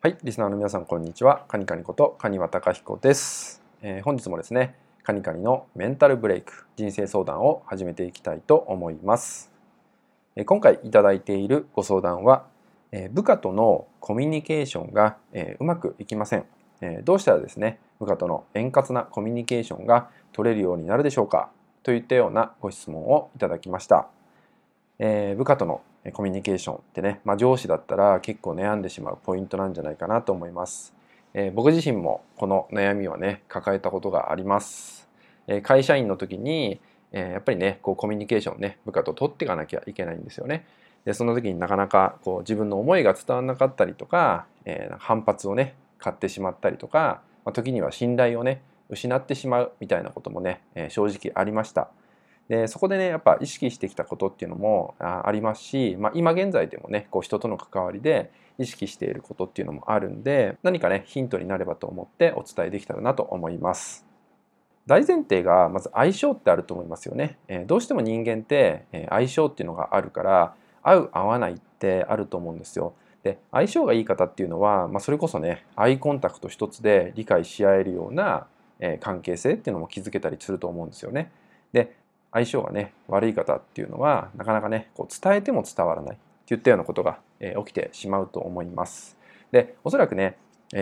はい、リスナーの皆さんこんにちは。カニカニことカワタカヒコです、えー、本日もですね、カニカニのメンタルブレイク人生相談を始めていきたいと思います。えー、今回いただいているご相談は、えー、部下とのコミュニケーションが、えうまくいきません、えどうしたらですね、部下との円滑なコミュニケーションが取れるようになるでしょうかといったようなご質問をいただきました。え部下とのコミュニケーションってね、まあ、上司だったら結構悩んでしまうポイントなんじゃないかなと思います。えー、僕自身もこの悩みはね抱えたことがあります。えー、会社員の時に、え、やっぱりねこうコミュニケーションね部下と取っていかなきゃいけないんですよね。でその時になかなかこう自分の思いが伝わらなかったりとか、え反発をね買ってしまったりとか、まあ、時には信頼をね失ってしまうみたいなこともね、え正直ありました。でそこでねやっぱ意識してきたことっていうのもありますし、まあ、今現在でもねこう人との関わりで意識していることっていうのもあるんで何かねヒントになればと思ってお伝えできたらなと思います。大前提がまず相性ってあると思いますよね。えどうしても人間って相性っていうのがあるから合う合わないってあると思うんですよ。で相性がいい方っていうのは、まあ、それこそねアイコンタクト一つで理解し合えるような、関係性っていうのも築けたりすると思うんですよね。で相性がね悪い方っていうのはなかなかねこう伝えても伝わらないっていったようなことが、え起きてしまうと思います。でおそらくね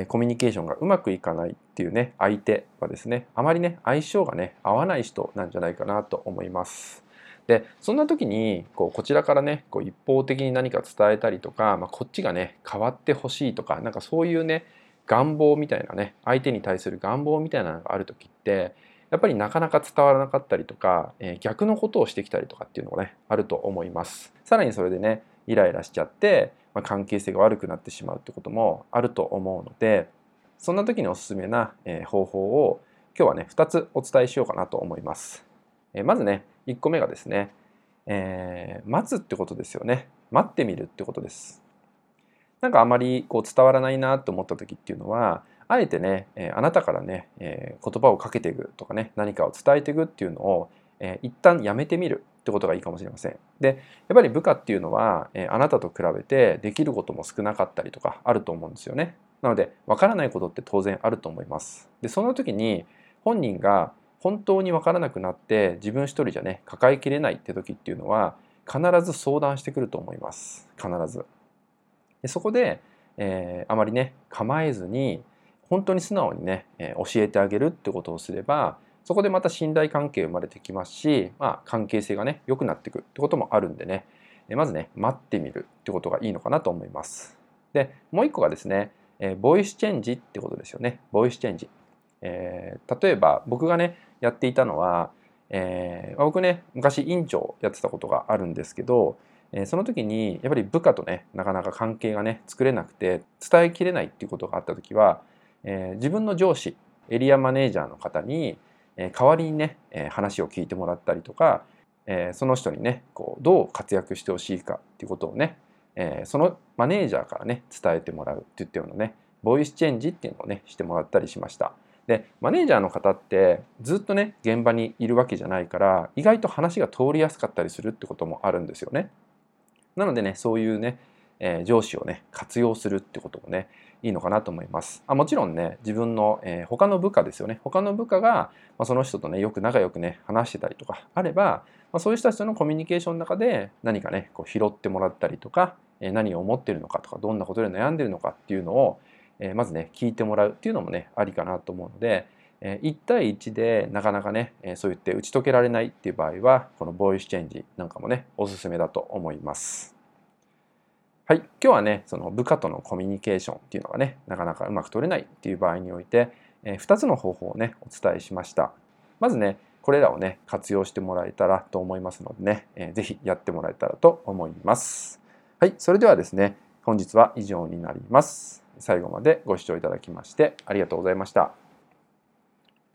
コミュニケーションがうまくいかないっていうね相手はですねあまりね相性がね合わない人なんじゃないかなと思います。でそんな時にこうこちらからねこう一方的に何か伝えたりとか、まあ、こっちがね変わってほしいとかなんかそういうね願望みたいなね相手に対する願望みたいなのがある時ってやっぱりなかなか伝わらなかったりとか、えー、逆のことをしてきたりとかっていうのがねあると思います。さらにそれでねイライラしちゃって、まあ、関係性が悪くなってしまうってこともあると思うのでそんな時におすすめな、えー、方法を今日はね2つお伝えしようかなと思います、えー、まずね1個目がですね、えー、待つってことですよね。待ってみるってことです。なんかあまりこう伝わらないなと思った時っていうのはあえてね、えあなたからね、え言葉をかけていくとかね何かを伝えていくっていうのを、え一旦やめてみるってことがいいかもしれません。でやっぱり部下っていうのは、えあなたと比べてできることも少なかったりとかあると思うんですよね。なのでわからないことって当然あると思います。でその時に本人が本当にわからなくなって自分一人じゃね抱えきれないって時っていうのは必ず相談してくると思います。必ず。でそこで、えー、あまりね構えずに本当に素直にね、え教えてあげるってことをすればそこでまた信頼関係生まれてきますし、まあ、関係性がね良くなっていくってこともあるんでねまずね待ってみるってことがいいのかなと思います。でもう一個がですね、えボイスチェンジってことですよねボイスチェンジ。えー、例えば僕がねやっていたのは、えー、僕ね昔院長やってたことがあるんですけど、えー、その時にやっぱり部下とねなかなか関係がね作れなくて伝えきれないっていうことがあった時はえー、自分の上司エリアマネージャーの方に、えー、代わりにね、えー、話を聞いてもらったりとか、えその人にねこうどう活躍してほしいかっていうことをね、えそのマネージャーからね伝えてもらうっていったようなねボイスチェンジっていうのをねしてもらったりしました。でマネージャーの方ってずっとね現場にいるわけじゃないから意外と話が通りやすかったりするってこともあるんですよね。なのでねそういうねえー、上司をね活用するってこともねいいのかなと思います。あもちろんね自分の、えー、他の部下ですよね他の部下が、まあ、その人とねよく仲良くね話してたりとかあれば、まあ、そういう人たちとのコミュニケーションの中で何かねこう拾ってもらったりとか、えー、何を思ってるのかとかどんなことで悩んでるのかっていうのを、えー、まずね聞いてもらうっていうのもねありかなと思うのでえ。1対1でなかなかねえそう言って打ち解けられないっていう場合はこのボイスチェンジなんかもねおすすめだと思います。はい、今日はねその部下とのコミュニケーションっていうのがねなかなかうまく取れないっていう場合において、えー、2つの方法をねお伝えしました。まずねこれらをね活用してもらえたらと思いますのでね、えー、ぜひやってもらえたらと思います。はい。それではですね本日は以上になります。最後までご視聴いただきましてありがとうございました。